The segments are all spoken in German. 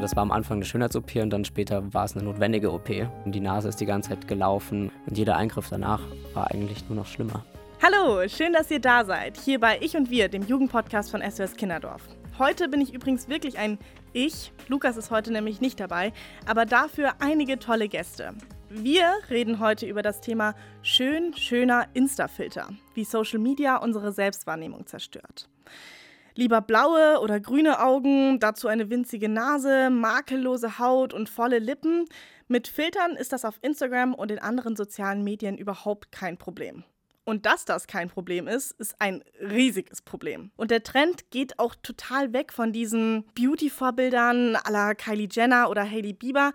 Das war am Anfang eine Schönheits-OP und dann später war es eine notwendige OP. Und die Nase ist die ganze Zeit gelaufen und jeder Eingriff danach war eigentlich nur noch schlimmer. Hallo, schön, dass ihr da seid. Hier bei Ich und Wir, dem Jugendpodcast von SOS Kinderdorf. Heute bin ich übrigens wirklich ein Ich. Lukas ist heute nämlich nicht dabei, aber dafür einige tolle Gäste. Wir reden heute über das Thema schön, schöner Insta-Filter, wie Social Media unsere Selbstwahrnehmung zerstört. Lieber blaue oder grüne Augen, dazu eine winzige Nase, makellose Haut und volle Lippen. Mit Filtern ist das auf Instagram und in anderen sozialen Medien überhaupt kein Problem. Und dass das kein Problem ist, ist ein riesiges Problem. Und der Trend geht auch total weg von diesen Beauty-Vorbildern à la Kylie Jenner oder Hailey Bieber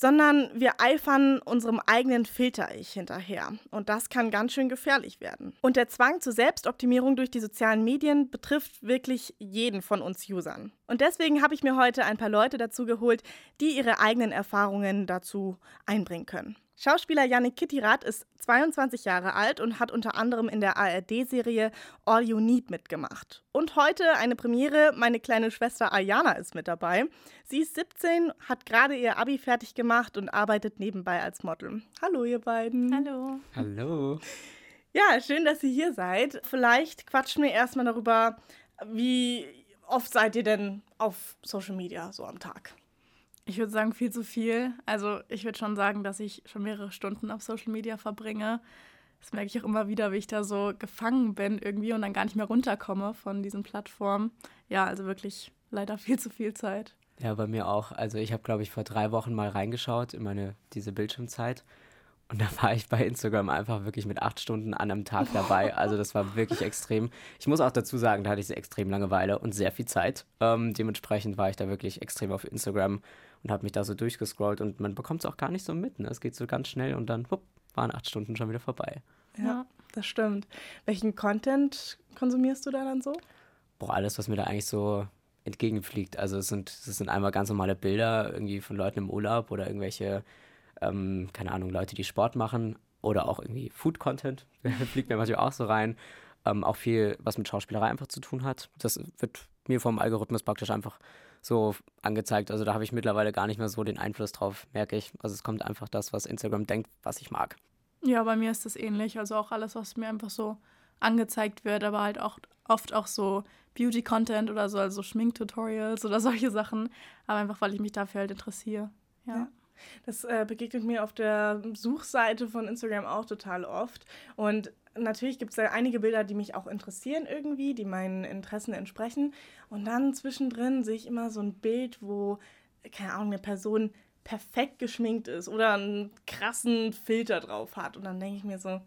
sondern wir eifern unserem eigenen Filter-Ich hinterher. Und das kann ganz schön gefährlich werden. Und der Zwang zur Selbstoptimierung durch die sozialen Medien betrifft wirklich jeden von uns Usern. Und deswegen habe ich mir heute ein paar Leute dazu geholt, die ihre eigenen Erfahrungen dazu einbringen können. Schauspieler Yannick Kittirath ist 22 Jahre alt und hat unter anderem in der ARD-Serie All You Need mitgemacht. Und heute eine Premiere, meine kleine Schwester Ayana ist mit dabei. Sie ist 17, hat gerade ihr Abi fertig gemacht und arbeitet nebenbei als Model. Hallo ihr beiden. Hallo. Hallo. Ja, schön, dass ihr hier seid. Vielleicht quatschen wir erstmal darüber, wie oft seid ihr denn auf Social Media so am Tag? Ich würde sagen, viel zu viel. Also ich würde schon sagen, dass ich schon mehrere Stunden auf Social Media verbringe. Das merke ich auch immer wieder, wie ich da so gefangen bin irgendwie und dann gar nicht mehr runterkomme von diesen Plattformen. Ja, also wirklich leider viel zu viel Zeit. Ja, bei mir auch. Also ich habe, glaube ich, vor drei Wochen mal reingeschaut in meine diese Bildschirmzeit. Und da war ich bei Instagram einfach wirklich mit acht Stunden an einem Tag dabei. Also das war wirklich extrem. Ich muss auch dazu sagen, da hatte ich extrem Langeweile und sehr viel Zeit. Ähm, dementsprechend war ich da wirklich extrem auf Instagram und habe mich da so durchgescrollt und man bekommt es auch gar nicht so mit. Ne? Es geht so ganz schnell und dann wupp, waren acht Stunden schon wieder vorbei. Ja, das stimmt. Welchen Content konsumierst du da dann so? Boah, alles, was mir da eigentlich so entgegenfliegt. Also es sind, es sind einmal ganz normale Bilder irgendwie von Leuten im Urlaub oder irgendwelche, ähm, keine Ahnung, Leute, die Sport machen oder auch irgendwie Food-Content, fliegt mir manchmal auch so rein. Ähm, auch viel, was mit Schauspielerei einfach zu tun hat. Das wird mir vom Algorithmus praktisch einfach so angezeigt. Also da habe ich mittlerweile gar nicht mehr so den Einfluss drauf, merke ich. Also es kommt einfach das, was Instagram denkt, was ich mag. Ja, bei mir ist das ähnlich. Also auch alles, was mir einfach so angezeigt wird, aber halt auch oft auch so Beauty-Content oder so, also Schminktutorials oder solche Sachen. Aber einfach, weil ich mich dafür halt interessiere. ja. ja. Das äh, begegnet mir auf der Suchseite von Instagram auch total oft. Und natürlich gibt es da einige Bilder, die mich auch interessieren irgendwie, die meinen Interessen entsprechen. Und dann zwischendrin sehe ich immer so ein Bild, wo, keine Ahnung, eine Person perfekt geschminkt ist oder einen krassen Filter drauf hat. Und dann denke ich mir so,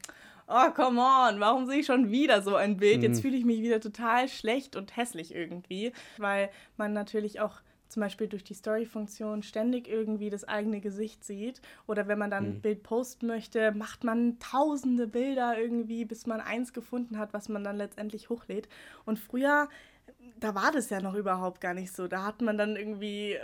oh, come on, warum sehe ich schon wieder so ein Bild? Jetzt mhm. fühle ich mich wieder total schlecht und hässlich irgendwie, weil man natürlich auch zum Beispiel durch die Story-Funktion ständig irgendwie das eigene Gesicht sieht. Oder wenn man dann ein mhm. Bild posten möchte, macht man tausende Bilder irgendwie, bis man eins gefunden hat, was man dann letztendlich hochlädt. Und früher, da war das ja noch überhaupt gar nicht so. Da hat man dann irgendwie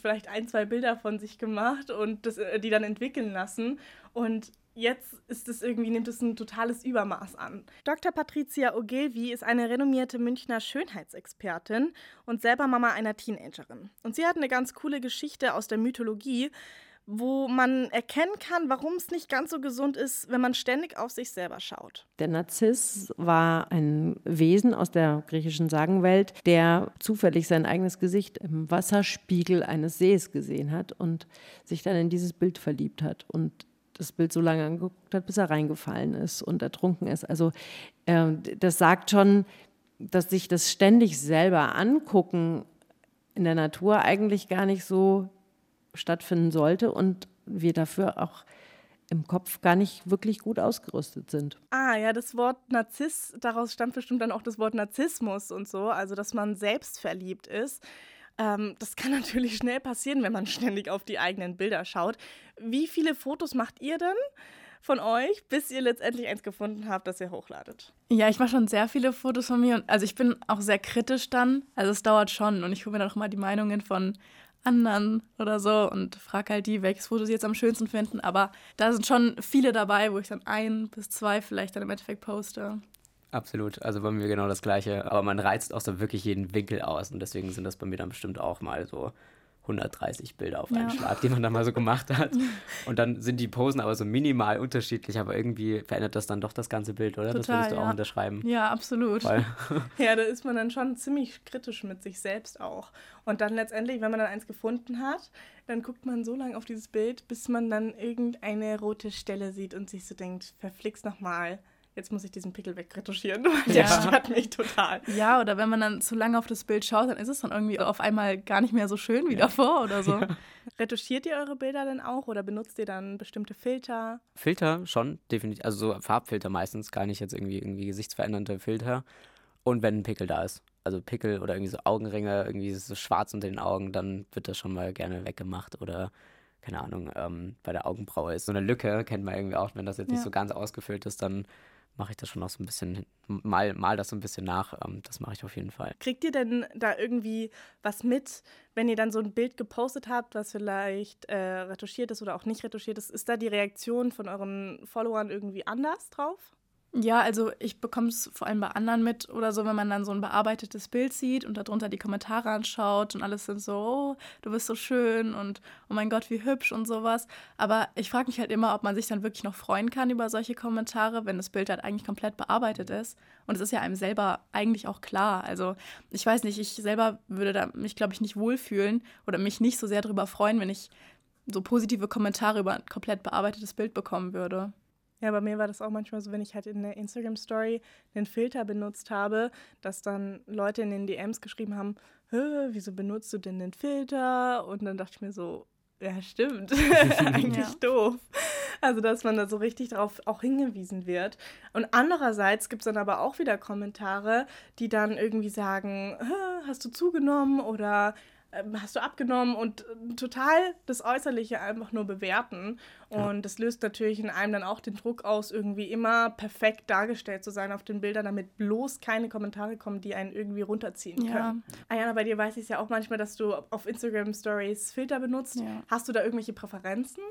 vielleicht ein, zwei Bilder von sich gemacht und das, äh, die dann entwickeln lassen. Und jetzt ist es irgendwie, nimmt es ein totales Übermaß an. Dr. Patricia Ogilvy ist eine renommierte Münchner Schönheitsexpertin und selber Mama einer Teenagerin. Und sie hat eine ganz coole Geschichte aus der Mythologie, wo man erkennen kann, warum es nicht ganz so gesund ist, wenn man ständig auf sich selber schaut. Der Narziss war ein Wesen aus der griechischen Sagenwelt, der zufällig sein eigenes Gesicht im Wasserspiegel eines Sees gesehen hat und sich dann in dieses Bild verliebt hat und das Bild so lange angeguckt hat, bis er reingefallen ist und ertrunken ist. Also äh, das sagt schon, dass sich das ständig selber angucken in der Natur eigentlich gar nicht so stattfinden sollte und wir dafür auch im Kopf gar nicht wirklich gut ausgerüstet sind. Ah, ja, das Wort Narziss, daraus stammt bestimmt dann auch das Wort Narzissmus und so, also dass man selbst verliebt ist. Ähm, das kann natürlich schnell passieren, wenn man ständig auf die eigenen Bilder schaut. Wie viele Fotos macht ihr denn? von euch, bis ihr letztendlich eins gefunden habt, das ihr hochladet? Ja, ich mache schon sehr viele Fotos von mir. also ich bin auch sehr kritisch dann. Also es dauert schon und ich hole mir dann auch mal die Meinungen von anderen oder so und frage halt die, welches Foto sie jetzt am schönsten finden. Aber da sind schon viele dabei, wo ich dann ein bis zwei vielleicht dann im Endeffekt poste. Absolut, also bei mir genau das Gleiche. Aber man reizt auch so wirklich jeden Winkel aus und deswegen sind das bei mir dann bestimmt auch mal so 130 Bilder auf einen ja. Schlag, die man dann mal so gemacht hat. Und dann sind die Posen aber so minimal unterschiedlich, aber irgendwie verändert das dann doch das ganze Bild, oder? Total, das würdest du ja. auch unterschreiben. Ja, absolut. ja, da ist man dann schon ziemlich kritisch mit sich selbst auch. Und dann letztendlich, wenn man dann eins gefunden hat, dann guckt man so lange auf dieses Bild, bis man dann irgendeine rote Stelle sieht und sich so denkt, verflixt nochmal jetzt muss ich diesen Pickel wegretuschieren, weil der ja. stört mich total. Ja, oder wenn man dann zu lange auf das Bild schaut, dann ist es dann irgendwie auf einmal gar nicht mehr so schön wie ja. davor oder so. Ja. Retuschiert ihr eure Bilder denn auch oder benutzt ihr dann bestimmte Filter? Filter schon, definitiv. Also so Farbfilter meistens, gar nicht jetzt irgendwie, irgendwie gesichtsverändernde Filter. Und wenn ein Pickel da ist. Also Pickel oder irgendwie so Augenringe, irgendwie so schwarz unter den Augen, dann wird das schon mal gerne weggemacht oder keine Ahnung, ähm, bei der Augenbraue ist so eine Lücke, kennt man irgendwie auch, wenn das jetzt ja. nicht so ganz ausgefüllt ist, dann mache ich das schon noch so ein bisschen, mal, mal das so ein bisschen nach. Ähm, das mache ich auf jeden Fall. Kriegt ihr denn da irgendwie was mit, wenn ihr dann so ein Bild gepostet habt, was vielleicht äh, retuschiert ist oder auch nicht retuschiert ist? Ist da die Reaktion von euren Followern irgendwie anders drauf? Ja, also ich bekomme es vor allem bei anderen mit oder so, wenn man dann so ein bearbeitetes Bild sieht und darunter die Kommentare anschaut und alles sind so, oh, du bist so schön und oh mein Gott, wie hübsch und sowas. Aber ich frage mich halt immer, ob man sich dann wirklich noch freuen kann über solche Kommentare, wenn das Bild halt eigentlich komplett bearbeitet ist. Und es ist ja einem selber eigentlich auch klar. Also ich weiß nicht, ich selber würde da mich, glaube ich, nicht wohlfühlen oder mich nicht so sehr darüber freuen, wenn ich so positive Kommentare über ein komplett bearbeitetes Bild bekommen würde. Ja, bei mir war das auch manchmal so, wenn ich halt in der Instagram-Story einen Filter benutzt habe, dass dann Leute in den DMs geschrieben haben, wieso benutzt du denn den Filter? Und dann dachte ich mir so, ja, stimmt, eigentlich ja. doof. Also, dass man da so richtig drauf auch hingewiesen wird. Und andererseits gibt es dann aber auch wieder Kommentare, die dann irgendwie sagen, hast du zugenommen oder hast du abgenommen und äh, total das Äußerliche einfach nur bewerten. Und ja. das löst natürlich in einem dann auch den Druck aus, irgendwie immer perfekt dargestellt zu sein auf den Bildern, damit bloß keine Kommentare kommen, die einen irgendwie runterziehen ja. können. Ayana, bei dir weiß ich es ja auch manchmal, dass du auf Instagram Stories Filter benutzt. Ja. Hast du da irgendwelche Präferenzen?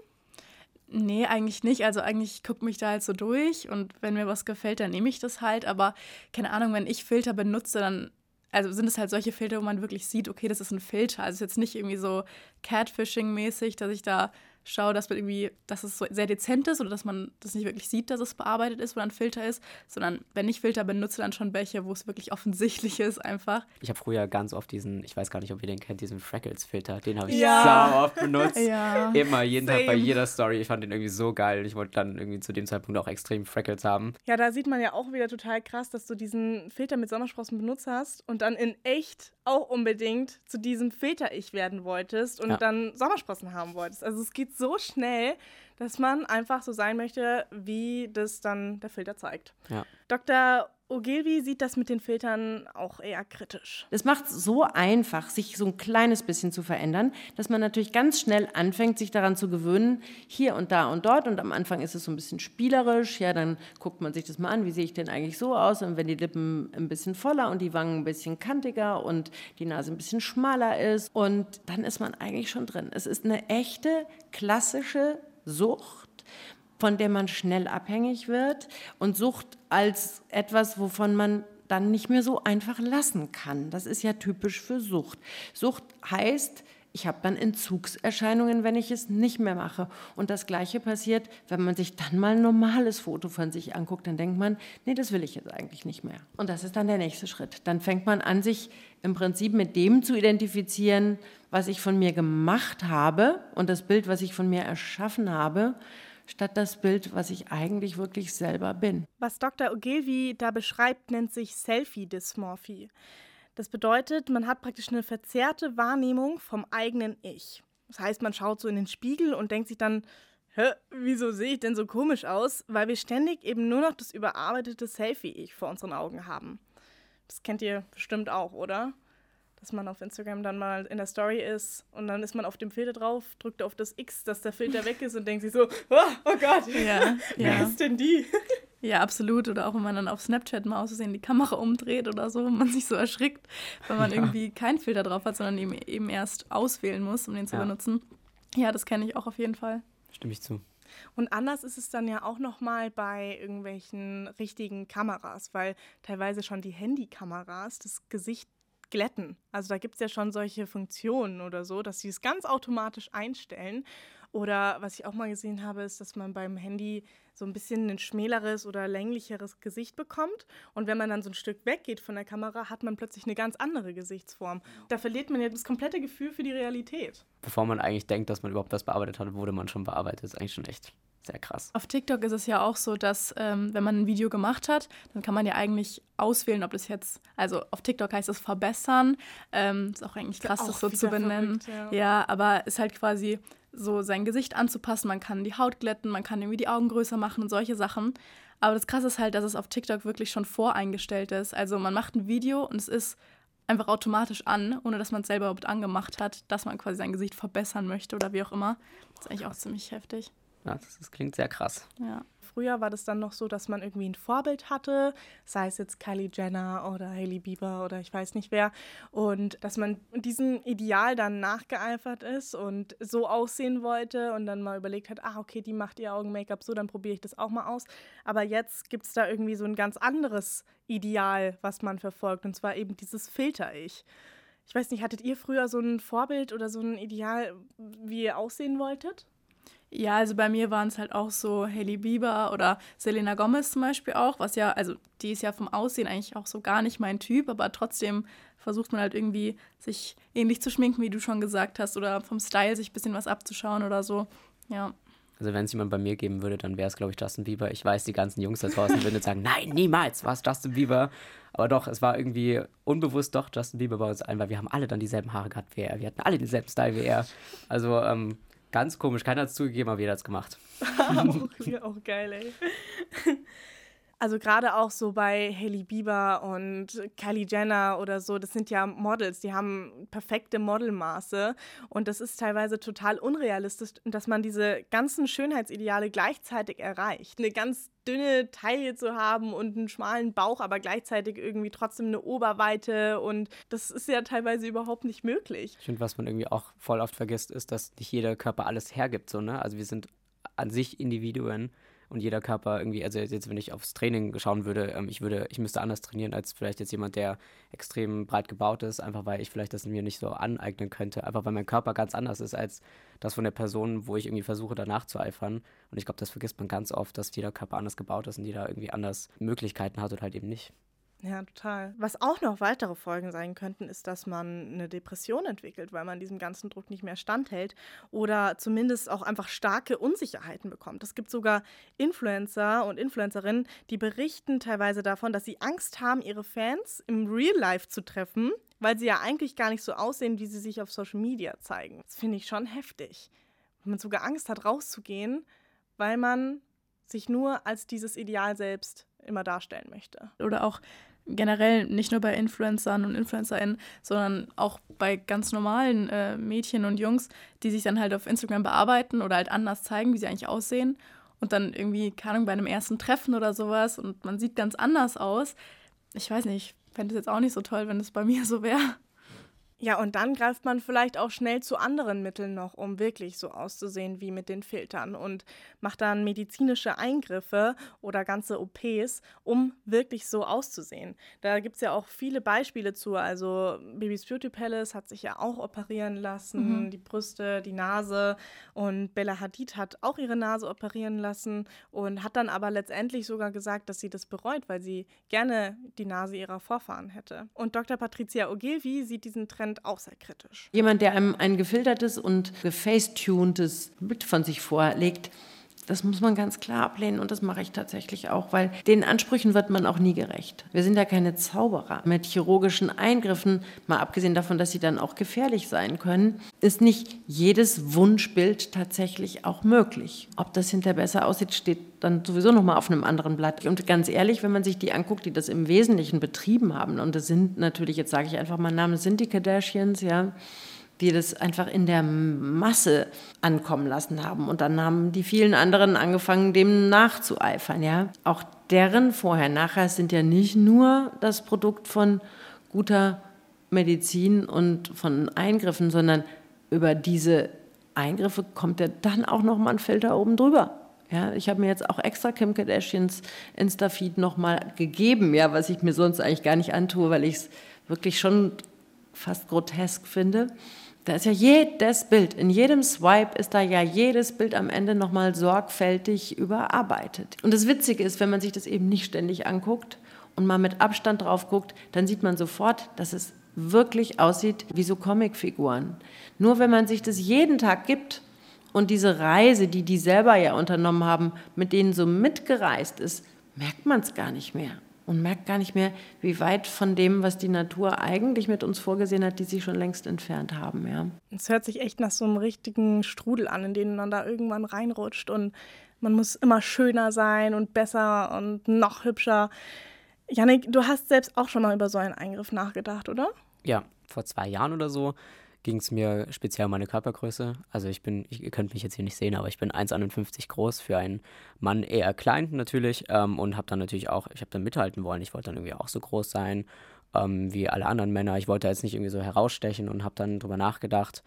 Nee, eigentlich nicht. Also eigentlich gucke mich da halt so durch und wenn mir was gefällt, dann nehme ich das halt. Aber keine Ahnung, wenn ich Filter benutze, dann also sind es halt solche Filter, wo man wirklich sieht, okay, das ist ein Filter. Also ist jetzt nicht irgendwie so Catfishing-mäßig, dass ich da schaue, dass man irgendwie, dass es so sehr dezent ist oder dass man das nicht wirklich sieht, dass es bearbeitet ist oder ein Filter ist, sondern wenn ich Filter benutze, dann schon welche, wo es wirklich offensichtlich ist einfach. Ich habe früher ganz oft diesen, ich weiß gar nicht, ob ihr den kennt, diesen Freckles-Filter, den habe ich ja. so oft benutzt. Ja. Immer, jeden Same. Tag bei jeder Story. Ich fand den irgendwie so geil. Ich wollte dann irgendwie zu dem Zeitpunkt auch extrem Freckles haben. Ja, da sieht man ja auch wieder total krass, dass du diesen Filter mit Sommersprossen benutzt hast und dann in echt auch unbedingt zu diesem Filter-Ich werden wolltest und ja. dann Sommersprossen haben wolltest. Also es geht so schnell, dass man einfach so sein möchte, wie das dann der Filter zeigt. Ja. Dr. Ogilvy sieht das mit den Filtern auch eher kritisch. Es macht es so einfach, sich so ein kleines bisschen zu verändern, dass man natürlich ganz schnell anfängt, sich daran zu gewöhnen, hier und da und dort. Und am Anfang ist es so ein bisschen spielerisch. Ja, dann guckt man sich das mal an, wie sehe ich denn eigentlich so aus? Und wenn die Lippen ein bisschen voller und die Wangen ein bisschen kantiger und die Nase ein bisschen schmaler ist, und dann ist man eigentlich schon drin. Es ist eine echte, klassische Sucht von der man schnell abhängig wird und Sucht als etwas, wovon man dann nicht mehr so einfach lassen kann. Das ist ja typisch für Sucht. Sucht heißt, ich habe dann Entzugserscheinungen, wenn ich es nicht mehr mache. Und das Gleiche passiert, wenn man sich dann mal ein normales Foto von sich anguckt, dann denkt man, nee, das will ich jetzt eigentlich nicht mehr. Und das ist dann der nächste Schritt. Dann fängt man an, sich im Prinzip mit dem zu identifizieren, was ich von mir gemacht habe und das Bild, was ich von mir erschaffen habe statt das Bild, was ich eigentlich wirklich selber bin. Was Dr. Ogilvy da beschreibt, nennt sich Selfie-Dysmorphie. Das bedeutet, man hat praktisch eine verzerrte Wahrnehmung vom eigenen Ich. Das heißt, man schaut so in den Spiegel und denkt sich dann, Hä, wieso sehe ich denn so komisch aus? Weil wir ständig eben nur noch das überarbeitete Selfie-Ich vor unseren Augen haben. Das kennt ihr bestimmt auch, oder? Dass man auf Instagram dann mal in der Story ist und dann ist man auf dem Filter drauf, drückt auf das X, dass der Filter weg ist und denkt sich so, oh, oh Gott, ja, wer ja. ist denn die? Ja, absolut. Oder auch wenn man dann auf Snapchat mal auszusehen die Kamera umdreht oder so, und man sich so erschrickt, weil man ja. irgendwie keinen Filter drauf hat, sondern eben, eben erst auswählen muss, um den zu ja. benutzen. Ja, das kenne ich auch auf jeden Fall. Stimme ich zu. Und anders ist es dann ja auch nochmal bei irgendwelchen richtigen Kameras, weil teilweise schon die Handykameras das Gesicht glätten. Also da gibt es ja schon solche Funktionen oder so, dass sie es ganz automatisch einstellen. Oder was ich auch mal gesehen habe, ist, dass man beim Handy so ein bisschen ein schmäleres oder länglicheres Gesicht bekommt. Und wenn man dann so ein Stück weggeht von der Kamera, hat man plötzlich eine ganz andere Gesichtsform. Da verliert man ja das komplette Gefühl für die Realität. Bevor man eigentlich denkt, dass man überhaupt was bearbeitet hat, wurde man schon bearbeitet. Das ist eigentlich schon echt sehr krass. Auf TikTok ist es ja auch so, dass ähm, wenn man ein Video gemacht hat, dann kann man ja eigentlich auswählen, ob das jetzt, also auf TikTok heißt es verbessern. Ähm, ist auch eigentlich krass, das so zu benennen. Verrückt, ja. ja, aber ist halt quasi so sein Gesicht anzupassen. Man kann die Haut glätten, man kann irgendwie die Augen größer machen und solche Sachen. Aber das Krasse ist halt, dass es auf TikTok wirklich schon voreingestellt ist. Also man macht ein Video und es ist einfach automatisch an, ohne dass man es selber überhaupt angemacht hat, dass man quasi sein Gesicht verbessern möchte oder wie auch immer. Das ist eigentlich auch ziemlich heftig. Ja, das, das klingt sehr krass. Ja. Früher war das dann noch so, dass man irgendwie ein Vorbild hatte, sei es jetzt Kylie Jenner oder Hailey Bieber oder ich weiß nicht wer, und dass man diesem Ideal dann nachgeeifert ist und so aussehen wollte und dann mal überlegt hat, ah, okay, die macht ihr Augen-Make-up so, dann probiere ich das auch mal aus. Aber jetzt gibt es da irgendwie so ein ganz anderes Ideal, was man verfolgt, und zwar eben dieses Filter-Ich. Ich weiß nicht, hattet ihr früher so ein Vorbild oder so ein Ideal, wie ihr aussehen wolltet? Ja, also bei mir waren es halt auch so Hailey Bieber oder Selena Gomez zum Beispiel auch, was ja, also die ist ja vom Aussehen eigentlich auch so gar nicht mein Typ, aber trotzdem versucht man halt irgendwie sich ähnlich zu schminken, wie du schon gesagt hast, oder vom Style sich ein bisschen was abzuschauen oder so. Ja. Also wenn es jemand bei mir geben würde, dann wäre es, glaube ich, Justin Bieber. Ich weiß, die ganzen Jungs da draußen würden sagen, nein, niemals war es Justin Bieber. Aber doch, es war irgendwie unbewusst doch Justin Bieber bei uns allen, weil wir haben alle dann dieselben Haare gehabt wie er. Wir hatten alle denselben Style wie er. Also ähm, Ganz komisch, keiner hat es zugegeben, aber jeder hat es gemacht. auch, auch geil, ey. Also gerade auch so bei Hailey Bieber und Kylie Jenner oder so, das sind ja Models, die haben perfekte Modelmaße und das ist teilweise total unrealistisch, dass man diese ganzen Schönheitsideale gleichzeitig erreicht. Eine ganz dünne Taille zu haben und einen schmalen Bauch, aber gleichzeitig irgendwie trotzdem eine Oberweite und das ist ja teilweise überhaupt nicht möglich. Ich finde, was man irgendwie auch voll oft vergisst, ist, dass nicht jeder Körper alles hergibt, so, ne? Also wir sind an sich Individuen und jeder Körper irgendwie, also jetzt, wenn ich aufs Training schauen würde, ähm, ich würde, ich müsste anders trainieren als vielleicht jetzt jemand, der extrem breit gebaut ist, einfach weil ich vielleicht das mir nicht so aneignen könnte, einfach weil mein Körper ganz anders ist als das von der Person, wo ich irgendwie versuche, danach zu eifern. Und ich glaube, das vergisst man ganz oft, dass jeder Körper anders gebaut ist und jeder irgendwie anders Möglichkeiten hat oder halt eben nicht. Ja, total. Was auch noch weitere Folgen sein könnten, ist, dass man eine Depression entwickelt, weil man diesem ganzen Druck nicht mehr standhält oder zumindest auch einfach starke Unsicherheiten bekommt. Es gibt sogar Influencer und Influencerinnen, die berichten teilweise davon, dass sie Angst haben, ihre Fans im Real Life zu treffen, weil sie ja eigentlich gar nicht so aussehen, wie sie sich auf Social Media zeigen. Das finde ich schon heftig. Wenn man sogar Angst hat, rauszugehen, weil man sich nur als dieses Ideal selbst immer darstellen möchte. Oder auch generell nicht nur bei Influencern und InfluencerInnen, sondern auch bei ganz normalen äh, Mädchen und Jungs, die sich dann halt auf Instagram bearbeiten oder halt anders zeigen, wie sie eigentlich aussehen. Und dann irgendwie, keine Ahnung, bei einem ersten Treffen oder sowas und man sieht ganz anders aus. Ich weiß nicht, ich fände es jetzt auch nicht so toll, wenn es bei mir so wäre. Ja, und dann greift man vielleicht auch schnell zu anderen Mitteln noch, um wirklich so auszusehen wie mit den Filtern und macht dann medizinische Eingriffe oder ganze OPs, um wirklich so auszusehen. Da gibt es ja auch viele Beispiele zu. Also Babys Beauty Palace hat sich ja auch operieren lassen, mhm. die Brüste, die Nase und Bella Hadid hat auch ihre Nase operieren lassen und hat dann aber letztendlich sogar gesagt, dass sie das bereut, weil sie gerne die Nase ihrer Vorfahren hätte. Und Dr. Patricia Ogilvy sieht diesen Trend Prozent auch sehr kritisch. Jemand, der einem ein gefiltertes und gefacetuntes Bild von sich vorlegt, das muss man ganz klar ablehnen und das mache ich tatsächlich auch, weil den Ansprüchen wird man auch nie gerecht. Wir sind ja keine Zauberer. Mit chirurgischen Eingriffen, mal abgesehen davon, dass sie dann auch gefährlich sein können, ist nicht jedes Wunschbild tatsächlich auch möglich. Ob das hinterher besser aussieht, steht dann sowieso noch mal auf einem anderen Blatt. Und ganz ehrlich, wenn man sich die anguckt, die das im Wesentlichen betrieben haben, und das sind natürlich, jetzt sage ich einfach mal Namen, sind die Kardashians, ja, die das einfach in der Masse ankommen lassen haben. Und dann haben die vielen anderen angefangen, dem nachzueifern. Ja? Auch deren Vorher-Nachher sind ja nicht nur das Produkt von guter Medizin und von Eingriffen, sondern über diese Eingriffe kommt ja dann auch noch mal ein Filter oben drüber. Ja, ich habe mir jetzt auch extra Kim Kardashians Insta-Feed nochmal gegeben, ja, was ich mir sonst eigentlich gar nicht antue, weil ich es wirklich schon fast grotesk finde. Da ist ja jedes Bild, in jedem Swipe ist da ja jedes Bild am Ende nochmal sorgfältig überarbeitet. Und das Witzige ist, wenn man sich das eben nicht ständig anguckt und mal mit Abstand drauf guckt, dann sieht man sofort, dass es wirklich aussieht wie so Comicfiguren. Nur wenn man sich das jeden Tag gibt und diese Reise, die die selber ja unternommen haben, mit denen so mitgereist ist, merkt man es gar nicht mehr und merkt gar nicht mehr, wie weit von dem, was die Natur eigentlich mit uns vorgesehen hat, die sich schon längst entfernt haben. Ja. Es hört sich echt nach so einem richtigen Strudel an, in den man da irgendwann reinrutscht und man muss immer schöner sein und besser und noch hübscher. Janik, du hast selbst auch schon mal über so einen Eingriff nachgedacht, oder? Ja, vor zwei Jahren oder so ging es mir speziell um meine Körpergröße. Also ich bin, ihr könnt mich jetzt hier nicht sehen, aber ich bin 1,51 groß, für einen Mann eher klein natürlich ähm, und habe dann natürlich auch, ich habe dann mithalten wollen. Ich wollte dann irgendwie auch so groß sein ähm, wie alle anderen Männer. Ich wollte jetzt nicht irgendwie so herausstechen und habe dann darüber nachgedacht,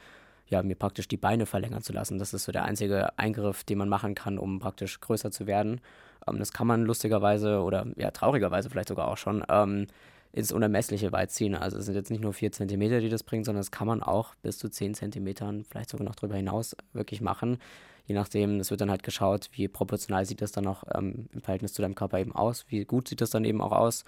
ja, mir praktisch die Beine verlängern zu lassen. Das ist so der einzige Eingriff, den man machen kann, um praktisch größer zu werden. Ähm, das kann man lustigerweise oder ja, traurigerweise vielleicht sogar auch schon ähm, ins Unermessliche weit ziehen. Also es sind jetzt nicht nur 4 cm, die das bringen, sondern das kann man auch bis zu 10 cm, vielleicht sogar noch darüber hinaus wirklich machen. Je nachdem, es wird dann halt geschaut, wie proportional sieht das dann auch ähm, im Verhältnis zu deinem Körper eben aus, wie gut sieht das dann eben auch aus.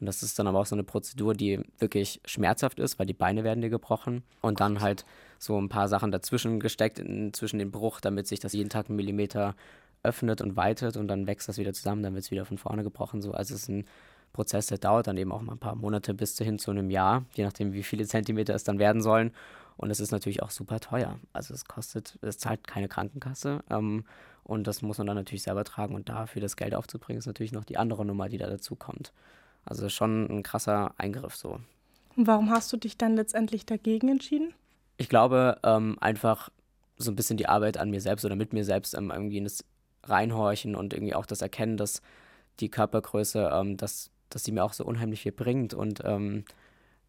Und das ist dann aber auch so eine Prozedur, die wirklich schmerzhaft ist, weil die Beine werden dir gebrochen. Und dann halt so ein paar Sachen dazwischen gesteckt, in, zwischen den Bruch, damit sich das jeden Tag einen Millimeter öffnet und weitet und dann wächst das wieder zusammen, dann wird es wieder von vorne gebrochen. So. Also es ist ein Prozess, der dauert dann eben auch mal ein paar Monate bis hin zu einem Jahr, je nachdem, wie viele Zentimeter es dann werden sollen. Und es ist natürlich auch super teuer. Also es kostet, es zahlt keine Krankenkasse. Ähm, und das muss man dann natürlich selber tragen. Und dafür das Geld aufzubringen, ist natürlich noch die andere Nummer, die da dazu kommt. Also schon ein krasser Eingriff so. Und warum hast du dich dann letztendlich dagegen entschieden? Ich glaube, ähm, einfach so ein bisschen die Arbeit an mir selbst oder mit mir selbst ähm, irgendwie in das Reinhorchen und irgendwie auch das Erkennen, dass die Körpergröße, ähm, dass dass sie mir auch so unheimlich viel bringt und ähm,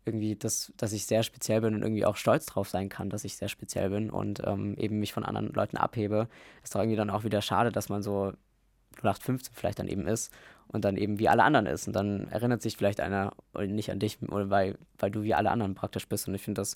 irgendwie, das, dass ich sehr speziell bin und irgendwie auch stolz drauf sein kann, dass ich sehr speziell bin und ähm, eben mich von anderen Leuten abhebe, ist doch irgendwie dann auch wieder schade, dass man so 0815 vielleicht dann eben ist und dann eben wie alle anderen ist. Und dann erinnert sich vielleicht einer nicht an dich, weil, weil du wie alle anderen praktisch bist. Und ich finde, das,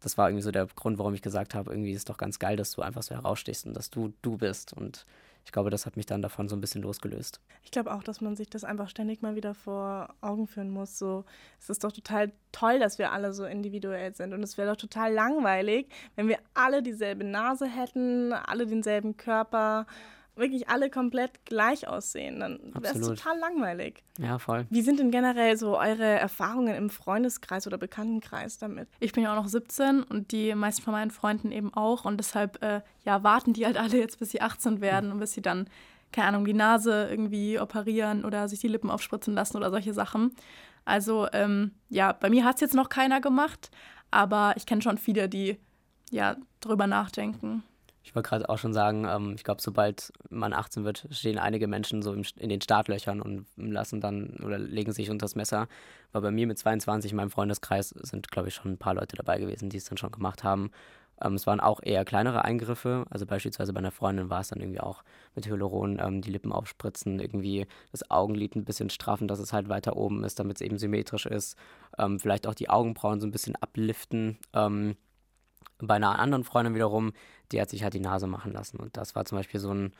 das war irgendwie so der Grund, warum ich gesagt habe, irgendwie ist doch ganz geil, dass du einfach so herausstehst und dass du du bist. Und ich glaube, das hat mich dann davon so ein bisschen losgelöst. Ich glaube auch, dass man sich das einfach ständig mal wieder vor Augen führen muss. So, es ist doch total toll, dass wir alle so individuell sind. Und es wäre doch total langweilig, wenn wir alle dieselbe Nase hätten, alle denselben Körper wirklich alle komplett gleich aussehen, dann wäre es total langweilig. Ja, voll. Wie sind denn generell so eure Erfahrungen im Freundeskreis oder Bekanntenkreis damit? Ich bin ja auch noch 17 und die meisten von meinen Freunden eben auch und deshalb äh, ja, warten die halt alle jetzt, bis sie 18 werden und bis sie dann, keine Ahnung, die Nase irgendwie operieren oder sich die Lippen aufspritzen lassen oder solche Sachen. Also ähm, ja, bei mir hat es jetzt noch keiner gemacht, aber ich kenne schon viele, die ja drüber nachdenken. Ich wollte gerade auch schon sagen, ähm, ich glaube, sobald man 18 wird, stehen einige Menschen so im, in den Startlöchern und lassen dann oder legen sich unter das Messer. Weil bei mir mit 22 in meinem Freundeskreis sind, glaube ich, schon ein paar Leute dabei gewesen, die es dann schon gemacht haben. Ähm, es waren auch eher kleinere Eingriffe. Also beispielsweise bei einer Freundin war es dann irgendwie auch mit Hyaluron ähm, die Lippen aufspritzen, irgendwie das Augenlid ein bisschen straffen, dass es halt weiter oben ist, damit es eben symmetrisch ist. Ähm, vielleicht auch die Augenbrauen so ein bisschen abliften. Bei einer anderen Freundin wiederum, die hat sich halt die Nase machen lassen. Und das war zum Beispiel so, ein,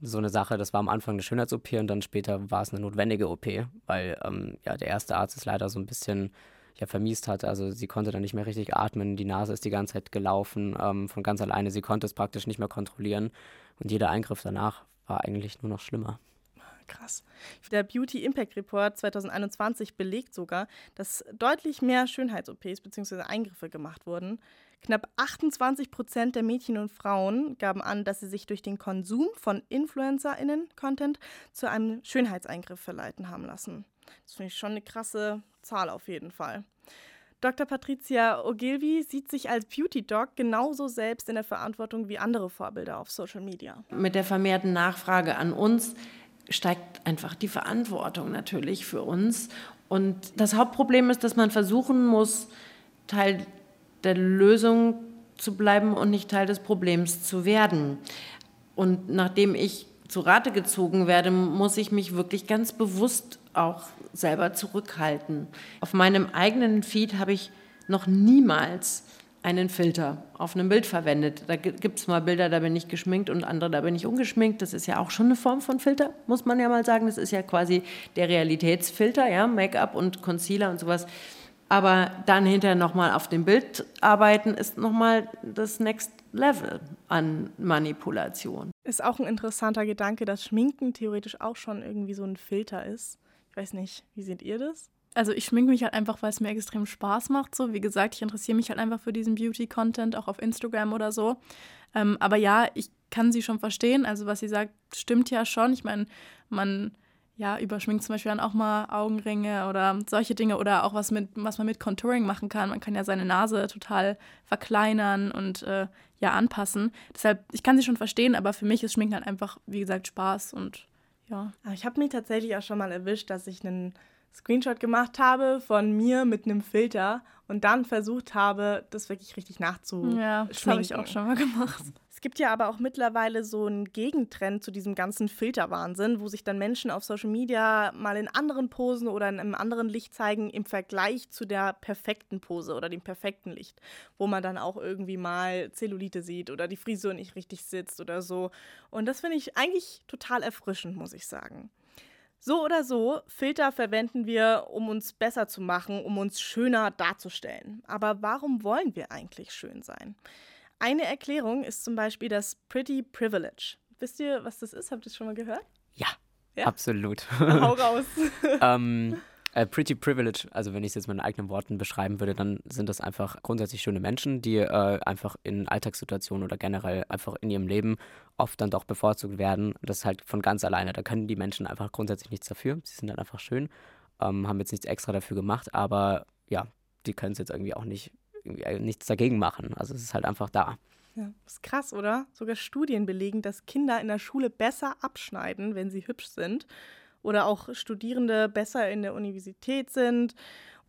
so eine Sache, das war am Anfang eine Schönheits-OP und dann später war es eine notwendige OP, weil ähm, ja, der erste Arzt es leider so ein bisschen ja, vermiest hat. Also sie konnte dann nicht mehr richtig atmen, die Nase ist die ganze Zeit gelaufen ähm, von ganz alleine. Sie konnte es praktisch nicht mehr kontrollieren und jeder Eingriff danach war eigentlich nur noch schlimmer. Krass. Der Beauty Impact Report 2021 belegt sogar, dass deutlich mehr Schönheits-OPs bzw. Eingriffe gemacht wurden. Knapp 28 Prozent der Mädchen und Frauen gaben an, dass sie sich durch den Konsum von InfluencerInnen-Content zu einem Schönheitseingriff verleiten haben lassen. Das finde ich schon eine krasse Zahl auf jeden Fall. Dr. Patricia Ogilvy sieht sich als Beauty Doc genauso selbst in der Verantwortung wie andere Vorbilder auf Social Media. Mit der vermehrten Nachfrage an uns steigt einfach die Verantwortung natürlich für uns. Und das Hauptproblem ist, dass man versuchen muss, Teil der Lösung zu bleiben und nicht Teil des Problems zu werden. Und nachdem ich zu Rate gezogen werde, muss ich mich wirklich ganz bewusst auch selber zurückhalten. Auf meinem eigenen Feed habe ich noch niemals einen Filter auf einem Bild verwendet. Da gibt es mal Bilder, da bin ich geschminkt und andere, da bin ich ungeschminkt. Das ist ja auch schon eine Form von Filter, muss man ja mal sagen. Das ist ja quasi der Realitätsfilter, ja, Make-up und Concealer und sowas. Aber dann hinterher nochmal auf dem Bild arbeiten, ist nochmal das Next Level an Manipulation. Ist auch ein interessanter Gedanke, dass Schminken theoretisch auch schon irgendwie so ein Filter ist. Ich weiß nicht, wie seht ihr das? Also ich schminke mich halt einfach, weil es mir extrem Spaß macht. So, wie gesagt, ich interessiere mich halt einfach für diesen Beauty-Content, auch auf Instagram oder so. Ähm, aber ja, ich kann sie schon verstehen. Also was sie sagt, stimmt ja schon. Ich meine, man ja, überschminkt zum Beispiel dann auch mal Augenringe oder solche Dinge oder auch was, mit, was man mit Contouring machen kann. Man kann ja seine Nase total verkleinern und äh, ja anpassen. Deshalb, ich kann sie schon verstehen, aber für mich ist Schminken halt einfach, wie gesagt, Spaß und ja. Ich habe mich tatsächlich auch schon mal erwischt, dass ich einen Screenshot gemacht habe von mir mit einem Filter und dann versucht habe, das wirklich richtig nachzuschminken. Ja, das habe ich auch schon mal gemacht. Es gibt ja aber auch mittlerweile so einen Gegentrend zu diesem ganzen Filterwahnsinn, wo sich dann Menschen auf Social Media mal in anderen Posen oder in einem anderen Licht zeigen im Vergleich zu der perfekten Pose oder dem perfekten Licht, wo man dann auch irgendwie mal Zellulite sieht oder die Frisur nicht richtig sitzt oder so. Und das finde ich eigentlich total erfrischend, muss ich sagen. So oder so, Filter verwenden wir, um uns besser zu machen, um uns schöner darzustellen. Aber warum wollen wir eigentlich schön sein? Eine Erklärung ist zum Beispiel das Pretty Privilege. Wisst ihr, was das ist? Habt ihr es schon mal gehört? Ja, ja? absolut. Hau raus. ähm, äh, Pretty Privilege, also wenn ich es jetzt mit eigenen Worten beschreiben würde, dann sind das einfach grundsätzlich schöne Menschen, die äh, einfach in Alltagssituationen oder generell einfach in ihrem Leben oft dann doch bevorzugt werden. Das ist halt von ganz alleine. Da können die Menschen einfach grundsätzlich nichts dafür. Sie sind dann einfach schön, ähm, haben jetzt nichts extra dafür gemacht, aber ja, die können es jetzt irgendwie auch nicht äh, nichts dagegen machen. Also es ist halt einfach da. Ja, ist krass, oder? Sogar Studien belegen, dass Kinder in der Schule besser abschneiden, wenn sie hübsch sind. Oder auch Studierende besser in der Universität sind.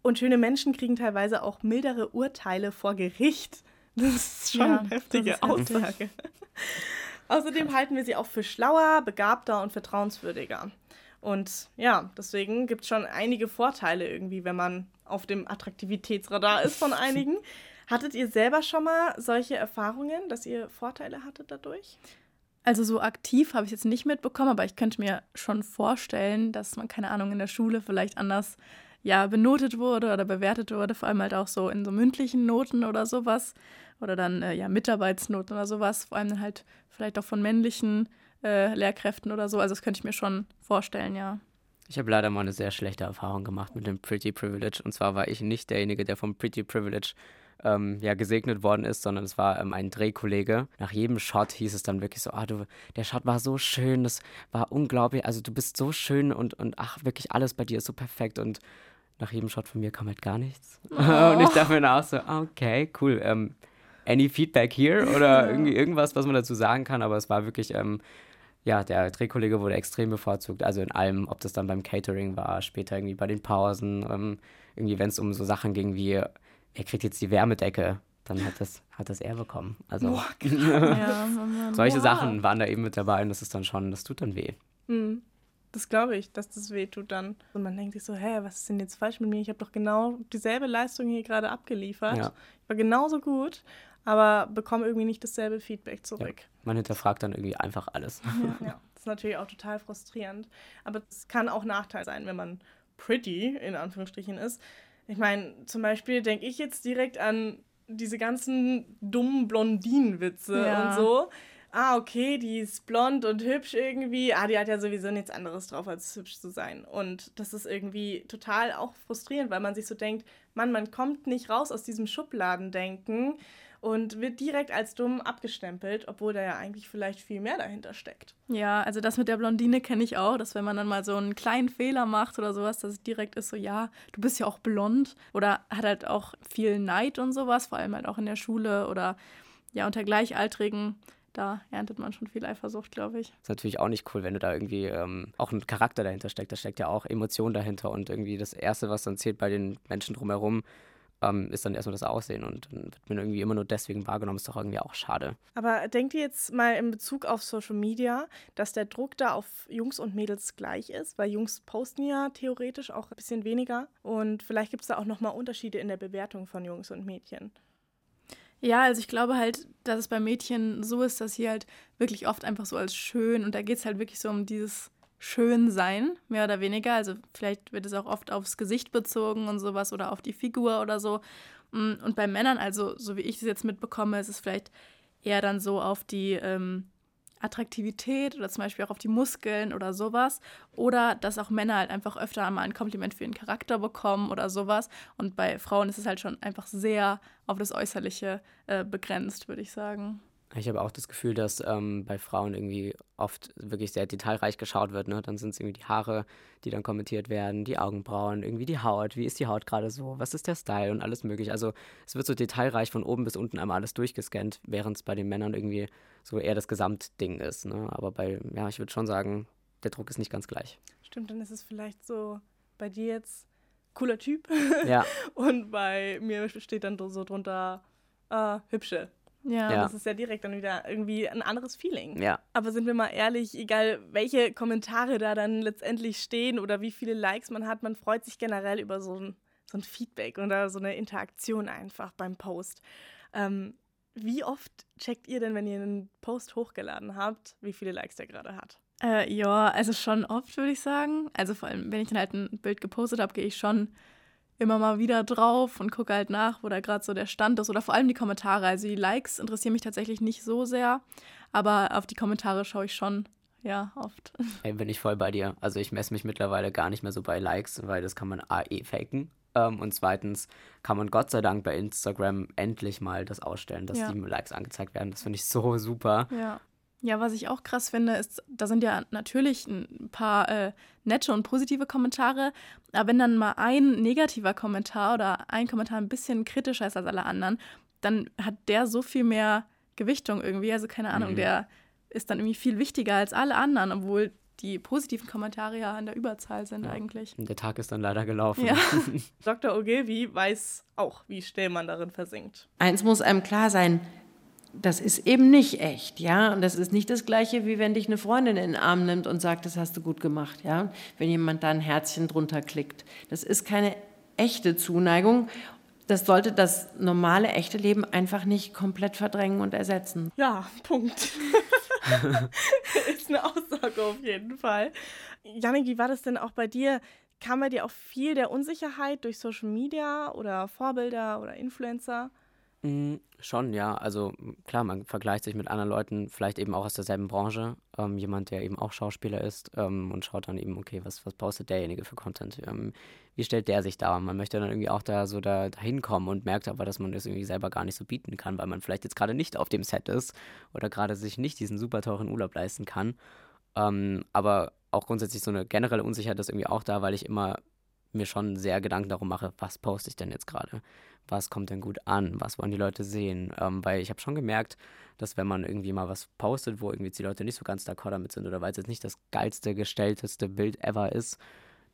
Und schöne Menschen kriegen teilweise auch mildere Urteile vor Gericht. Das ist schon ja, eine heftige Aussage. Außerdem halten wir sie auch für schlauer, begabter und vertrauenswürdiger. Und ja, deswegen gibt es schon einige Vorteile irgendwie, wenn man auf dem Attraktivitätsradar ist von einigen. Hattet ihr selber schon mal solche Erfahrungen, dass ihr Vorteile hattet dadurch? Also so aktiv habe ich jetzt nicht mitbekommen, aber ich könnte mir schon vorstellen, dass man, keine Ahnung, in der Schule vielleicht anders ja, benotet wurde oder bewertet wurde, vor allem halt auch so in so mündlichen Noten oder sowas. Oder dann äh, ja, Mitarbeitsnoten oder sowas, vor allem dann halt vielleicht auch von männlichen äh, Lehrkräften oder so. Also das könnte ich mir schon vorstellen, ja. Ich habe leider mal eine sehr schlechte Erfahrung gemacht mit dem Pretty Privilege. Und zwar war ich nicht derjenige, der vom Pretty Privilege ähm, ja, gesegnet worden ist, sondern es war ähm, ein Drehkollege. Nach jedem Shot hieß es dann wirklich so, ah, du, der Shot war so schön, das war unglaublich, also du bist so schön und, und ach, wirklich alles bei dir ist so perfekt und nach jedem Shot von mir kam halt gar nichts. Oh. und ich dachte mir auch so, okay, cool, ähm, any feedback here oder irgendwie irgendwas, was man dazu sagen kann, aber es war wirklich ähm, ja, der Drehkollege wurde extrem bevorzugt. Also in allem, ob das dann beim Catering war, später irgendwie bei den Pausen, ähm, irgendwie, wenn es um so Sachen ging wie, er kriegt jetzt die Wärmedecke, dann hat das, hat das er bekommen. Also Boah, ja, solche Boah. Sachen waren da eben mit dabei und das ist dann schon, das tut dann weh. Mhm. Das glaube ich, dass das weh tut dann. Und man denkt sich so, hä, was ist denn jetzt falsch mit mir? Ich habe doch genau dieselbe Leistung hier gerade abgeliefert. Ja. Ich war genauso gut aber bekomme irgendwie nicht dasselbe Feedback zurück. Ja, man hinterfragt dann irgendwie einfach alles. Ja, ja, das ist natürlich auch total frustrierend. Aber es kann auch Nachteil sein, wenn man pretty in Anführungsstrichen ist. Ich meine, zum Beispiel denke ich jetzt direkt an diese ganzen dummen Blondinenwitze ja. und so. Ah, okay, die ist blond und hübsch irgendwie. Ah, die hat ja sowieso nichts anderes drauf, als hübsch zu sein. Und das ist irgendwie total auch frustrierend, weil man sich so denkt, Mann, man kommt nicht raus aus diesem Schubladendenken und wird direkt als dumm abgestempelt, obwohl da ja eigentlich vielleicht viel mehr dahinter steckt. Ja, also das mit der Blondine kenne ich auch, dass wenn man dann mal so einen kleinen Fehler macht oder sowas, dass es direkt ist so, ja, du bist ja auch blond oder hat halt auch viel Neid und sowas, vor allem halt auch in der Schule oder ja unter Gleichaltrigen da erntet man schon viel Eifersucht, glaube ich. Ist natürlich auch nicht cool, wenn du da irgendwie ähm, auch ein Charakter dahinter steckt. Da steckt ja auch Emotion dahinter und irgendwie das Erste, was dann zählt bei den Menschen drumherum, ähm, ist dann erstmal das Aussehen und dann wird man irgendwie immer nur deswegen wahrgenommen, ist doch irgendwie auch schade. Aber denkt ihr jetzt mal in Bezug auf Social Media, dass der Druck da auf Jungs und Mädels gleich ist? Weil Jungs posten ja theoretisch auch ein bisschen weniger und vielleicht gibt es da auch nochmal Unterschiede in der Bewertung von Jungs und Mädchen. Ja, also ich glaube halt, dass es bei Mädchen so ist, dass sie halt wirklich oft einfach so als schön und da geht es halt wirklich so um dieses Schönsein, mehr oder weniger. Also vielleicht wird es auch oft aufs Gesicht bezogen und sowas oder auf die Figur oder so. Mm, und bei Männern, also so wie ich es jetzt mitbekomme, ist es vielleicht eher dann so auf die ähm, Attraktivität oder zum Beispiel auch auf die Muskeln oder sowas. Oder dass auch Männer halt einfach öfter mal ein Kompliment für ihren Charakter bekommen oder sowas. Und bei Frauen ist es halt schon einfach sehr auf das Äußerliche äh, begrenzt, würde ich sagen. Ich habe auch das Gefühl, dass ähm, bei Frauen irgendwie oft wirklich sehr detailreich geschaut wird. Ne? Dann sind es irgendwie die Haare, die dann kommentiert werden, die Augenbrauen, irgendwie die Haut. Wie ist die Haut gerade so? Was ist der Style und alles mögliche. Also es wird so detailreich von oben bis unten einmal alles durchgescannt, während es bei den Männern irgendwie so eher das Gesamtding ist. Ne? Aber bei, ja, ich würde schon sagen, der Druck ist nicht ganz gleich. Stimmt, dann ist es vielleicht so bei dir jetzt cooler Typ. Ja. und bei mir steht dann so drunter äh, hübsche. Ja, ja, das ist ja direkt dann wieder irgendwie ein anderes Feeling. Ja. Aber sind wir mal ehrlich, egal welche Kommentare da dann letztendlich stehen oder wie viele Likes man hat, man freut sich generell über so ein, so ein Feedback oder so eine Interaktion einfach beim Post. Ähm, wie oft checkt ihr denn, wenn ihr einen Post hochgeladen habt, wie viele Likes der gerade hat? Äh, ja, also schon oft, würde ich sagen. Also vor allem, wenn ich dann halt ein Bild gepostet habe, gehe ich schon immer mal wieder drauf und gucke halt nach, wo da gerade so der Stand ist oder vor allem die Kommentare. Also die Likes interessieren mich tatsächlich nicht so sehr, aber auf die Kommentare schaue ich schon, ja, oft. Ey, bin ich voll bei dir. Also ich messe mich mittlerweile gar nicht mehr so bei Likes, weil das kann man A, eh faken. Ähm, und zweitens kann man Gott sei Dank bei Instagram endlich mal das ausstellen, dass ja. die Likes angezeigt werden. Das finde ich so super. Ja. Ja, was ich auch krass finde, ist, da sind ja natürlich ein paar äh, nette und positive Kommentare, aber wenn dann mal ein negativer Kommentar oder ein Kommentar ein bisschen kritischer ist als alle anderen, dann hat der so viel mehr Gewichtung irgendwie. Also keine Ahnung, mhm. der ist dann irgendwie viel wichtiger als alle anderen, obwohl die positiven Kommentare ja in der Überzahl sind ja. eigentlich. Der Tag ist dann leider gelaufen. Ja. Dr. Ogilvy weiß auch, wie schnell man darin versinkt. Eins muss einem klar sein, das ist eben nicht echt, ja. Und das ist nicht das Gleiche, wie wenn dich eine Freundin in den Arm nimmt und sagt, das hast du gut gemacht, ja. Wenn jemand da ein Herzchen drunter klickt. Das ist keine echte Zuneigung. Das sollte das normale, echte Leben einfach nicht komplett verdrängen und ersetzen. Ja, Punkt. ist eine Aussage auf jeden Fall. Janik, wie war das denn auch bei dir? Kam bei dir auch viel der Unsicherheit durch Social Media oder Vorbilder oder Influencer? Mm, schon, ja. Also klar, man vergleicht sich mit anderen Leuten, vielleicht eben auch aus derselben Branche. Ähm, jemand, der eben auch Schauspieler ist ähm, und schaut dann eben, okay, was, was postet derjenige für Content? Ähm, wie stellt der sich da? Man möchte dann irgendwie auch da so da, hinkommen und merkt aber, dass man das irgendwie selber gar nicht so bieten kann, weil man vielleicht jetzt gerade nicht auf dem Set ist oder gerade sich nicht diesen super teuren Urlaub leisten kann. Ähm, aber auch grundsätzlich so eine generelle Unsicherheit ist irgendwie auch da, weil ich immer mir schon sehr Gedanken darum mache, was poste ich denn jetzt gerade? Was kommt denn gut an? Was wollen die Leute sehen? Ähm, weil ich habe schon gemerkt, dass wenn man irgendwie mal was postet, wo irgendwie die Leute nicht so ganz d'accord damit sind oder weil es jetzt nicht das geilste, gestellteste Bild ever ist,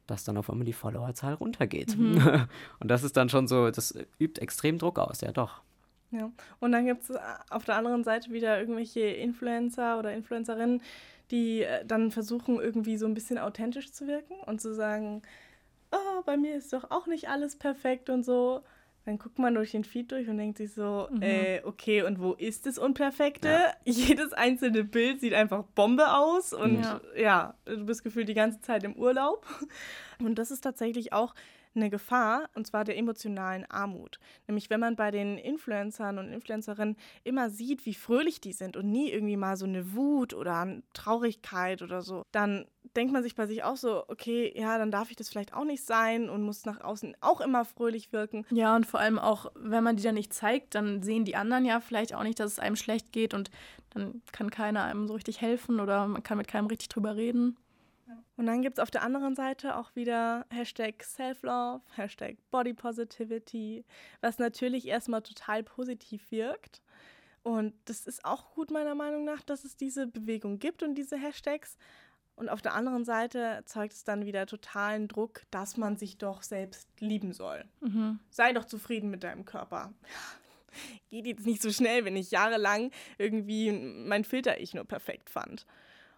dass dann auf einmal die Followerzahl runtergeht. Mhm. Und das ist dann schon so, das übt extrem Druck aus, ja doch. Ja, und dann gibt es äh, auf der anderen Seite wieder irgendwelche Influencer oder Influencerinnen, die äh, dann versuchen, irgendwie so ein bisschen authentisch zu wirken und zu sagen, oh, bei mir ist doch auch nicht alles perfekt und so. Dann guckt man durch den Feed durch und denkt sich so, mhm. äh, okay, und wo ist das Unperfekte? Ja. Jedes einzelne Bild sieht einfach Bombe aus und ja. ja, du bist gefühlt die ganze Zeit im Urlaub. Und das ist tatsächlich auch eine Gefahr, und zwar der emotionalen Armut. Nämlich wenn man bei den Influencern und Influencerinnen immer sieht, wie fröhlich die sind und nie irgendwie mal so eine Wut oder Traurigkeit oder so, dann denkt man sich bei sich auch so, okay, ja, dann darf ich das vielleicht auch nicht sein und muss nach außen auch immer fröhlich wirken. Ja, und vor allem auch, wenn man die dann nicht zeigt, dann sehen die anderen ja vielleicht auch nicht, dass es einem schlecht geht und dann kann keiner einem so richtig helfen oder man kann mit keinem richtig drüber reden. Und dann gibt es auf der anderen Seite auch wieder Hashtag Self-Love, Hashtag Body Positivity, was natürlich erstmal total positiv wirkt. Und das ist auch gut meiner Meinung nach, dass es diese Bewegung gibt und diese Hashtags. Und auf der anderen Seite erzeugt es dann wieder totalen Druck, dass man sich doch selbst lieben soll. Mhm. Sei doch zufrieden mit deinem Körper. Geht jetzt nicht so schnell, wenn ich jahrelang irgendwie mein Filter-Ich nur perfekt fand.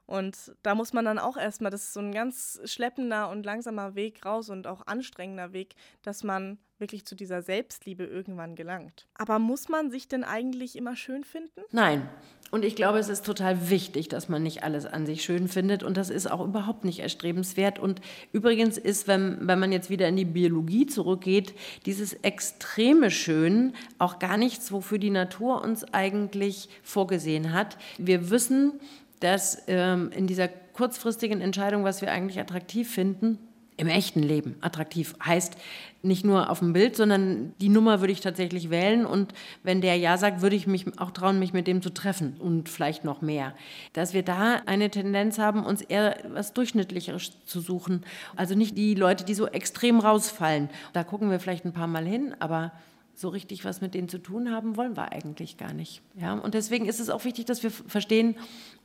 Und da muss man dann auch erstmal, das ist so ein ganz schleppender und langsamer Weg raus und auch anstrengender Weg, dass man wirklich zu dieser Selbstliebe irgendwann gelangt. Aber muss man sich denn eigentlich immer schön finden? Nein. Und ich glaube, es ist total wichtig, dass man nicht alles an sich schön findet. Und das ist auch überhaupt nicht erstrebenswert. Und übrigens ist, wenn, wenn man jetzt wieder in die Biologie zurückgeht, dieses extreme Schön auch gar nichts, wofür die Natur uns eigentlich vorgesehen hat. Wir wissen, dass ähm, in dieser kurzfristigen Entscheidung, was wir eigentlich attraktiv finden, im echten Leben attraktiv heißt nicht nur auf dem Bild, sondern die Nummer würde ich tatsächlich wählen und wenn der Ja sagt, würde ich mich auch trauen, mich mit dem zu treffen und vielleicht noch mehr. Dass wir da eine Tendenz haben, uns eher was Durchschnittlicheres zu suchen. Also nicht die Leute, die so extrem rausfallen. Da gucken wir vielleicht ein paar Mal hin, aber so richtig was mit denen zu tun haben wollen wir eigentlich gar nicht. Ja? Und deswegen ist es auch wichtig, dass wir verstehen,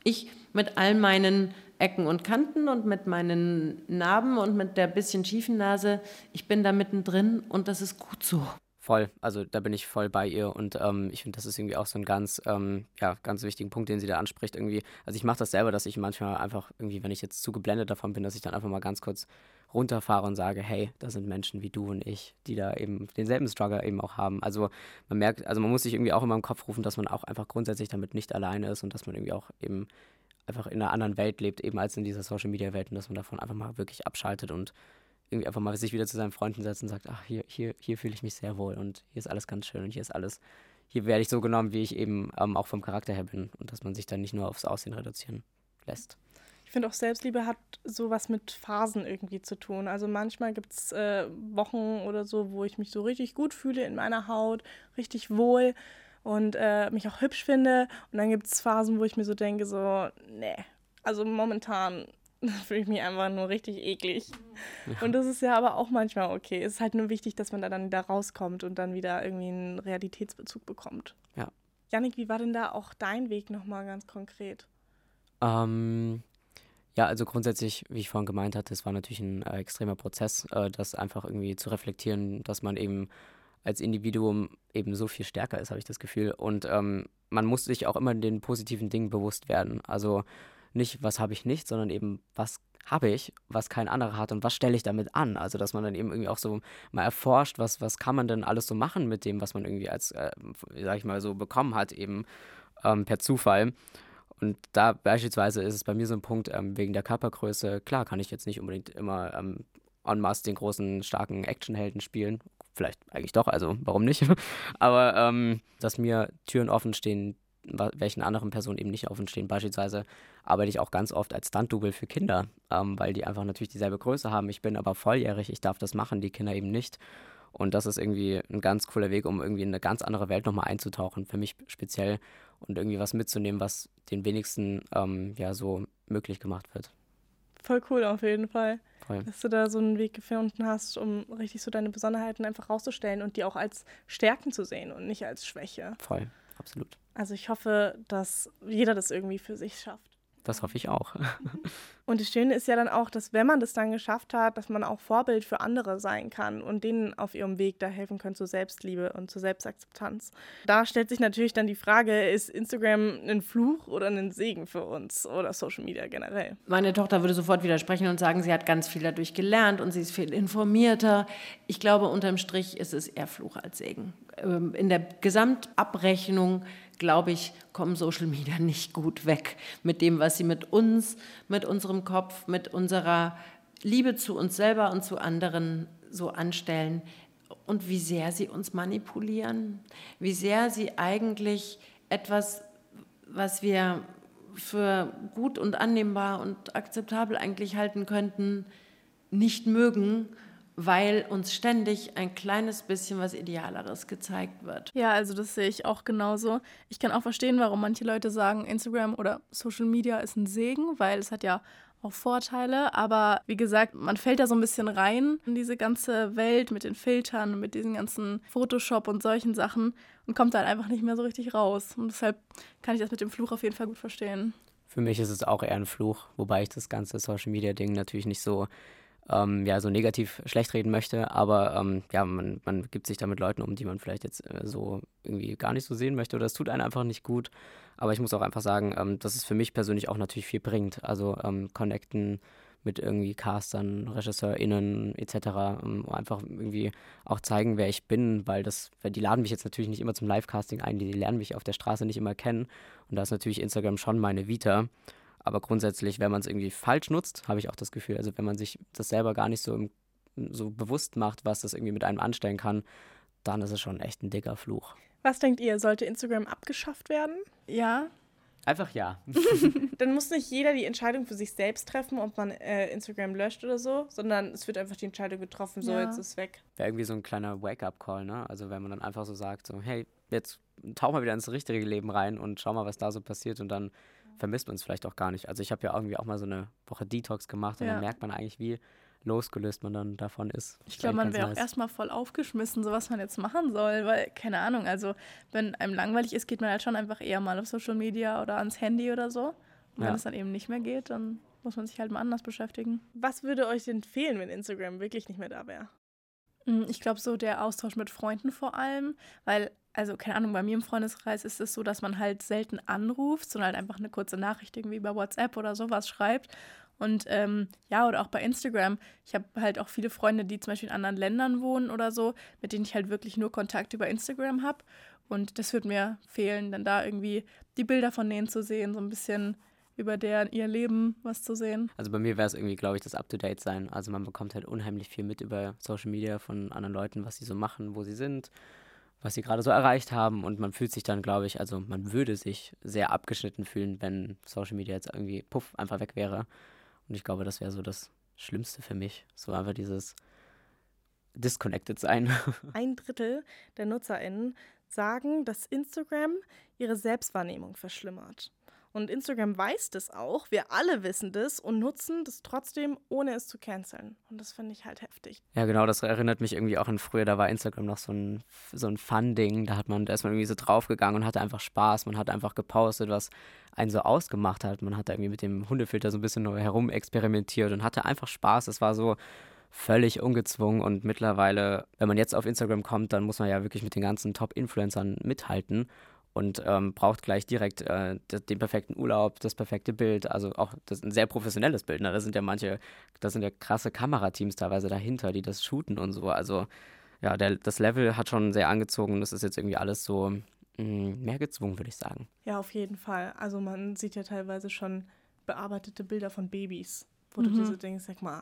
ich mit all meinen Ecken und Kanten und mit meinen Narben und mit der bisschen schiefen Nase, ich bin da mittendrin und das ist gut so. Voll, also da bin ich voll bei ihr und ähm, ich finde, das ist irgendwie auch so ein ganz, ähm, ja, ganz wichtigen Punkt, den sie da anspricht irgendwie. Also ich mache das selber, dass ich manchmal einfach irgendwie, wenn ich jetzt zu geblendet davon bin, dass ich dann einfach mal ganz kurz runterfahre und sage, hey, da sind Menschen wie du und ich, die da eben denselben Struggle eben auch haben. Also man merkt, also man muss sich irgendwie auch immer im Kopf rufen, dass man auch einfach grundsätzlich damit nicht alleine ist und dass man irgendwie auch eben einfach in einer anderen Welt lebt, eben als in dieser Social Media Welt und dass man davon einfach mal wirklich abschaltet und irgendwie einfach mal sich wieder zu seinen Freunden setzt und sagt, ach, hier, hier, hier fühle ich mich sehr wohl und hier ist alles ganz schön und hier ist alles, hier werde ich so genommen, wie ich eben ähm, auch vom Charakter her bin und dass man sich dann nicht nur aufs Aussehen reduzieren lässt finde auch Selbstliebe hat sowas mit Phasen irgendwie zu tun. Also manchmal gibt es äh, Wochen oder so, wo ich mich so richtig gut fühle in meiner Haut, richtig wohl und äh, mich auch hübsch finde. Und dann gibt es Phasen, wo ich mir so denke, so, nee, also momentan fühle ich mich einfach nur richtig eklig. Ja. Und das ist ja aber auch manchmal okay. Es ist halt nur wichtig, dass man da dann wieder rauskommt und dann wieder irgendwie einen Realitätsbezug bekommt. Ja. Janik, wie war denn da auch dein Weg nochmal ganz konkret? Ähm, ja, also grundsätzlich, wie ich vorhin gemeint hatte, es war natürlich ein äh, extremer Prozess, äh, das einfach irgendwie zu reflektieren, dass man eben als Individuum eben so viel stärker ist, habe ich das Gefühl. Und ähm, man muss sich auch immer den positiven Dingen bewusst werden. Also nicht, was habe ich nicht, sondern eben, was habe ich, was kein anderer hat und was stelle ich damit an? Also, dass man dann eben irgendwie auch so mal erforscht, was, was kann man denn alles so machen mit dem, was man irgendwie als, äh, sag ich mal, so bekommen hat, eben ähm, per Zufall. Und da beispielsweise ist es bei mir so ein Punkt, ähm, wegen der Körpergröße, klar kann ich jetzt nicht unbedingt immer ähm, en masse den großen, starken Actionhelden spielen. Vielleicht eigentlich doch, also warum nicht? Aber ähm, dass mir Türen offen stehen, welchen anderen Personen eben nicht offen stehen. Beispielsweise arbeite ich auch ganz oft als Stunt-Double für Kinder, ähm, weil die einfach natürlich dieselbe Größe haben. Ich bin aber volljährig, ich darf das machen, die Kinder eben nicht. Und das ist irgendwie ein ganz cooler Weg, um irgendwie in eine ganz andere Welt nochmal einzutauchen, für mich speziell und irgendwie was mitzunehmen, was den wenigsten ähm, ja so möglich gemacht wird. Voll cool auf jeden Fall. Voll. Dass du da so einen Weg gefunden hast, um richtig so deine Besonderheiten einfach rauszustellen und die auch als Stärken zu sehen und nicht als Schwäche. Voll, absolut. Also ich hoffe, dass jeder das irgendwie für sich schafft. Das hoffe ich auch. Und das Schöne ist ja dann auch, dass wenn man das dann geschafft hat, dass man auch Vorbild für andere sein kann und denen auf ihrem Weg da helfen kann zur Selbstliebe und zur Selbstakzeptanz. Da stellt sich natürlich dann die Frage, ist Instagram ein Fluch oder ein Segen für uns oder Social Media generell? Meine Tochter würde sofort widersprechen und sagen, sie hat ganz viel dadurch gelernt und sie ist viel informierter. Ich glaube, unterm Strich ist es eher Fluch als Segen. Ähm, in der Gesamtabrechnung glaube ich, kommen Social Media nicht gut weg mit dem, was sie mit uns, mit unserem Kopf, mit unserer Liebe zu uns selber und zu anderen so anstellen und wie sehr sie uns manipulieren, wie sehr sie eigentlich etwas, was wir für gut und annehmbar und akzeptabel eigentlich halten könnten, nicht mögen weil uns ständig ein kleines bisschen was Idealeres gezeigt wird. Ja, also das sehe ich auch genauso. Ich kann auch verstehen, warum manche Leute sagen, Instagram oder Social Media ist ein Segen, weil es hat ja auch Vorteile, aber wie gesagt, man fällt da so ein bisschen rein in diese ganze Welt mit den Filtern, mit diesen ganzen Photoshop und solchen Sachen und kommt dann einfach nicht mehr so richtig raus. Und deshalb kann ich das mit dem Fluch auf jeden Fall gut verstehen. Für mich ist es auch eher ein Fluch, wobei ich das ganze Social Media Ding natürlich nicht so ähm, ja, so negativ schlecht reden möchte, aber ähm, ja, man, man gibt sich da mit Leuten um, die man vielleicht jetzt äh, so irgendwie gar nicht so sehen möchte oder es tut einem einfach nicht gut. Aber ich muss auch einfach sagen, ähm, dass es für mich persönlich auch natürlich viel bringt. Also ähm, connecten mit irgendwie Castern, RegisseurInnen etc. Ähm, einfach irgendwie auch zeigen, wer ich bin, weil das, weil die laden mich jetzt natürlich nicht immer zum Live-Casting ein, die lernen mich auf der Straße nicht immer kennen. Und da ist natürlich Instagram schon meine Vita. Aber grundsätzlich, wenn man es irgendwie falsch nutzt, habe ich auch das Gefühl, also wenn man sich das selber gar nicht so, im, so bewusst macht, was das irgendwie mit einem anstellen kann, dann ist es schon echt ein dicker Fluch. Was denkt ihr, sollte Instagram abgeschafft werden? Ja. Einfach ja. Dann muss nicht jeder die Entscheidung für sich selbst treffen, ob man äh, Instagram löscht oder so, sondern es wird einfach die Entscheidung getroffen, so Ja. jetzt ist es weg. Wäre irgendwie so ein kleiner Wake-up-Call, ne? Also wenn man dann einfach so sagt, so, hey, jetzt tauch mal wieder ins richtige Leben rein und schau mal, was da so passiert und dann vermisst man es vielleicht auch gar nicht. Also ich habe ja irgendwie auch mal so eine Woche Detox gemacht und Ja. dann merkt man eigentlich, wie losgelöst man dann davon ist. Ich glaube, man wäre auch erstmal voll aufgeschmissen, so was man jetzt machen soll, weil, keine Ahnung, also wenn einem langweilig ist, geht man halt schon einfach eher mal auf Social Media oder ans Handy oder so. Und wenn Ja. es dann eben nicht mehr geht, dann muss man sich halt mal anders beschäftigen. Was würde euch denn fehlen, wenn Instagram wirklich nicht mehr da wäre? Mm, Ich glaube, so der Austausch mit Freunden vor allem, weil, also keine Ahnung, bei mir im Freundeskreis ist es so, dass man halt selten anruft, sondern halt einfach eine kurze Nachricht irgendwie über WhatsApp oder sowas schreibt. Und ähm, ja, oder auch bei Instagram. Ich habe halt auch viele Freunde, die zum Beispiel in anderen Ländern wohnen oder so, mit denen ich halt wirklich nur Kontakt über Instagram habe. Und das wird mir fehlen, dann da irgendwie die Bilder von denen zu sehen, so ein bisschen über deren ihr Leben was zu sehen. Also bei mir wäre es irgendwie, glaube ich, das Up-to-Date sein. Also man bekommt halt unheimlich viel mit über Social Media von anderen Leuten, was sie so machen, wo sie sind, was sie gerade so erreicht haben und man fühlt sich dann, glaube ich, also man würde sich sehr abgeschnitten fühlen, wenn Social Media jetzt irgendwie puff einfach weg wäre. Und ich glaube, das wäre so das Schlimmste für mich. So einfach dieses Disconnected sein. Ein Drittel der NutzerInnen sagen, dass Instagram ihre Selbstwahrnehmung verschlimmert. Und Instagram weiß das auch, wir alle wissen das und nutzen das trotzdem, ohne es zu canceln. Und das finde ich halt heftig. Ja, genau, das erinnert mich irgendwie auch an früher, da war Instagram noch so ein, so ein Fun-Ding, da hat man, da ist man irgendwie so draufgegangen und hatte einfach Spaß, man hat einfach gepostet, was einen so ausgemacht hat. Man hat da irgendwie mit dem Hundefilter so ein bisschen herum experimentiert und hatte einfach Spaß. Es war so völlig ungezwungen und mittlerweile, wenn man jetzt auf Instagram kommt, dann muss man ja wirklich mit den ganzen Top-Influencern mithalten und ähm, braucht gleich direkt äh, den perfekten Urlaub, das perfekte Bild, also auch das ist ein sehr professionelles Bild. Ne? Da sind ja manche, da sind ja krasse Kamerateams teilweise dahinter, die das shooten und so. Also ja, der, das Level hat schon sehr angezogen. Das ist jetzt irgendwie alles so mh, mehr gezwungen, würde ich sagen. Ja, auf jeden Fall. Also man sieht ja teilweise schon bearbeitete Bilder von Babys, wo Mhm. du dir so denkst, sag mal,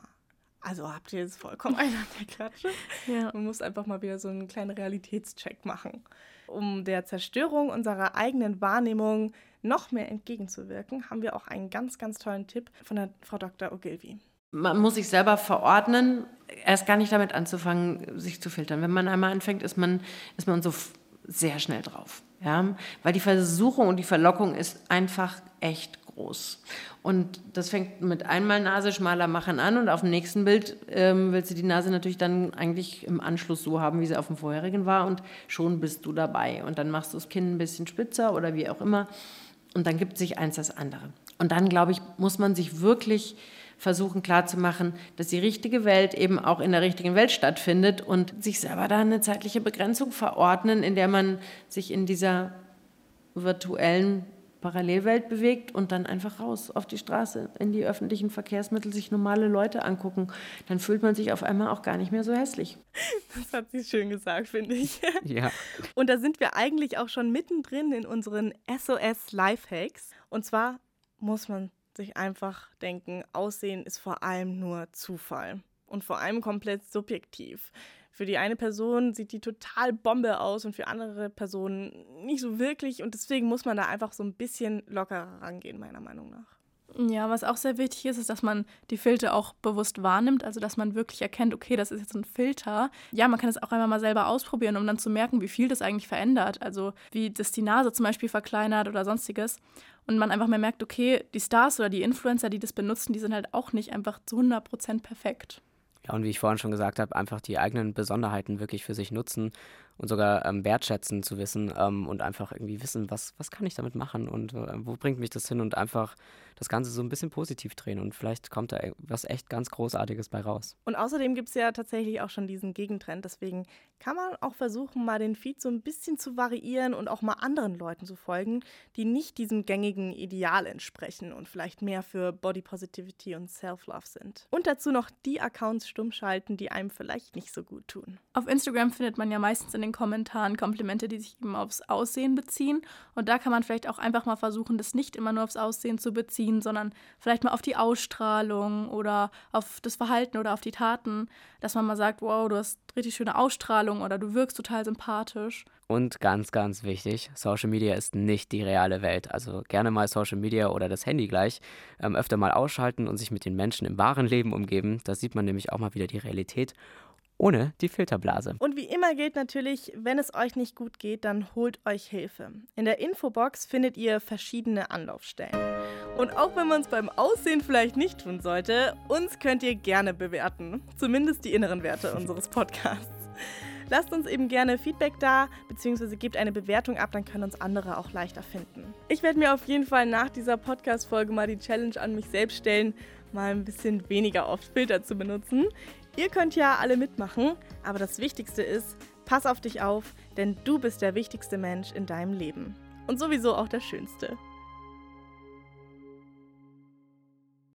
also habt ihr jetzt vollkommen einen an der Klatsche? Ja. Man muss einfach mal wieder so einen kleinen Realitätscheck machen. Um der Zerstörung unserer eigenen Wahrnehmung noch mehr entgegenzuwirken, haben wir auch einen ganz, ganz tollen Tipp von der Frau Dr. Ogilvy. Man muss sich selber verordnen, erst gar nicht damit anzufangen, sich zu filtern. Wenn man einmal anfängt, ist man, ist man so sehr schnell drauf. Ja? Weil die Versuchung und die Verlockung ist einfach echt groß. Und das fängt mit einmal Nase schmaler machen an und auf dem nächsten Bild ähm, willst du die Nase natürlich dann eigentlich im Anschluss so haben, wie sie auf dem vorherigen war und schon bist du dabei. Und dann machst du das Kinn ein bisschen spitzer oder wie auch immer und dann gibt sich eins das andere. Und dann, glaube ich, muss man sich wirklich versuchen klarzumachen, dass die richtige Welt eben auch in der richtigen Welt stattfindet und sich selber da eine zeitliche Begrenzung verordnen, in der man sich in dieser virtuellen Parallelwelt bewegt und dann einfach raus auf die Straße, in die öffentlichen Verkehrsmittel, sich normale Leute angucken. Dann fühlt man sich auf einmal auch gar nicht mehr so hässlich. Das hat sie schön gesagt, finde ich. Ja. Und da sind wir eigentlich auch schon mittendrin in unseren SOS Lifehacks. Und zwar muss man sich einfach denken, Aussehen ist vor allem nur Zufall und vor allem komplett subjektiv. Für die eine Person sieht die total Bombe aus und für andere Personen nicht so wirklich. Und deswegen muss man da einfach so ein bisschen lockerer rangehen, meiner Meinung nach. Ja, was auch sehr wichtig ist, ist, dass man die Filter auch bewusst wahrnimmt, also dass man wirklich erkennt, okay, das ist jetzt ein Filter. Ja, man kann es auch einmal mal selber ausprobieren, um dann zu merken, wie viel das eigentlich verändert. Also wie das die Nase zum Beispiel verkleinert oder sonstiges. Und man einfach mal merkt, okay, die Stars oder die Influencer, die das benutzen, die sind halt auch nicht einfach zu 100% perfekt. Ja, und wie ich vorhin schon gesagt habe, einfach die eigenen Besonderheiten wirklich für sich nutzen und sogar ähm, wertschätzen zu wissen ähm, und einfach irgendwie wissen, was, was kann ich damit machen und äh, wo bringt mich das hin und einfach das Ganze so ein bisschen positiv drehen und vielleicht kommt da e-, was echt ganz Großartiges bei raus. Und außerdem gibt es ja tatsächlich auch schon diesen Gegentrend, deswegen kann man auch versuchen, mal den Feed so ein bisschen zu variieren und auch mal anderen Leuten zu folgen, die nicht diesem gängigen Ideal entsprechen und vielleicht mehr für Body Positivity und Self-Love sind. Und dazu noch die Accounts stumm schalten, die einem vielleicht nicht so gut tun. Auf Instagram findet man ja meistens in den Kommentaren Komplimente, die sich eben aufs Aussehen beziehen. Und da kann man vielleicht auch einfach mal versuchen, das nicht immer nur aufs Aussehen zu beziehen, sondern vielleicht mal auf die Ausstrahlung oder auf das Verhalten oder auf die Taten, dass man mal sagt, wow, du hast richtig schöne Ausstrahlung oder du wirkst total sympathisch. Und ganz, ganz wichtig, Social Media ist nicht die reale Welt. Also gerne mal Social Media oder das Handy gleich ähm, öfter mal ausschalten und sich mit den Menschen im wahren Leben umgeben. Da sieht man nämlich auch mal wieder die Realität ohne die Filterblase. Und wie immer gilt natürlich, wenn es euch nicht gut geht, dann holt euch Hilfe. In der Infobox findet ihr verschiedene Anlaufstellen. Und auch wenn man es beim Aussehen vielleicht nicht tun sollte, uns könnt ihr gerne bewerten. Zumindest die inneren Werte unseres Podcasts. Lasst uns eben gerne Feedback da, beziehungsweise gebt eine Bewertung ab, dann können uns andere auch leichter finden. Ich werde mir auf jeden Fall nach dieser Podcast-Folge mal die Challenge an mich selbst stellen, mal ein bisschen weniger oft Filter zu benutzen. Ihr könnt ja alle mitmachen, aber das Wichtigste ist, pass auf dich auf, denn du bist der wichtigste Mensch in deinem Leben. Und sowieso auch der schönste.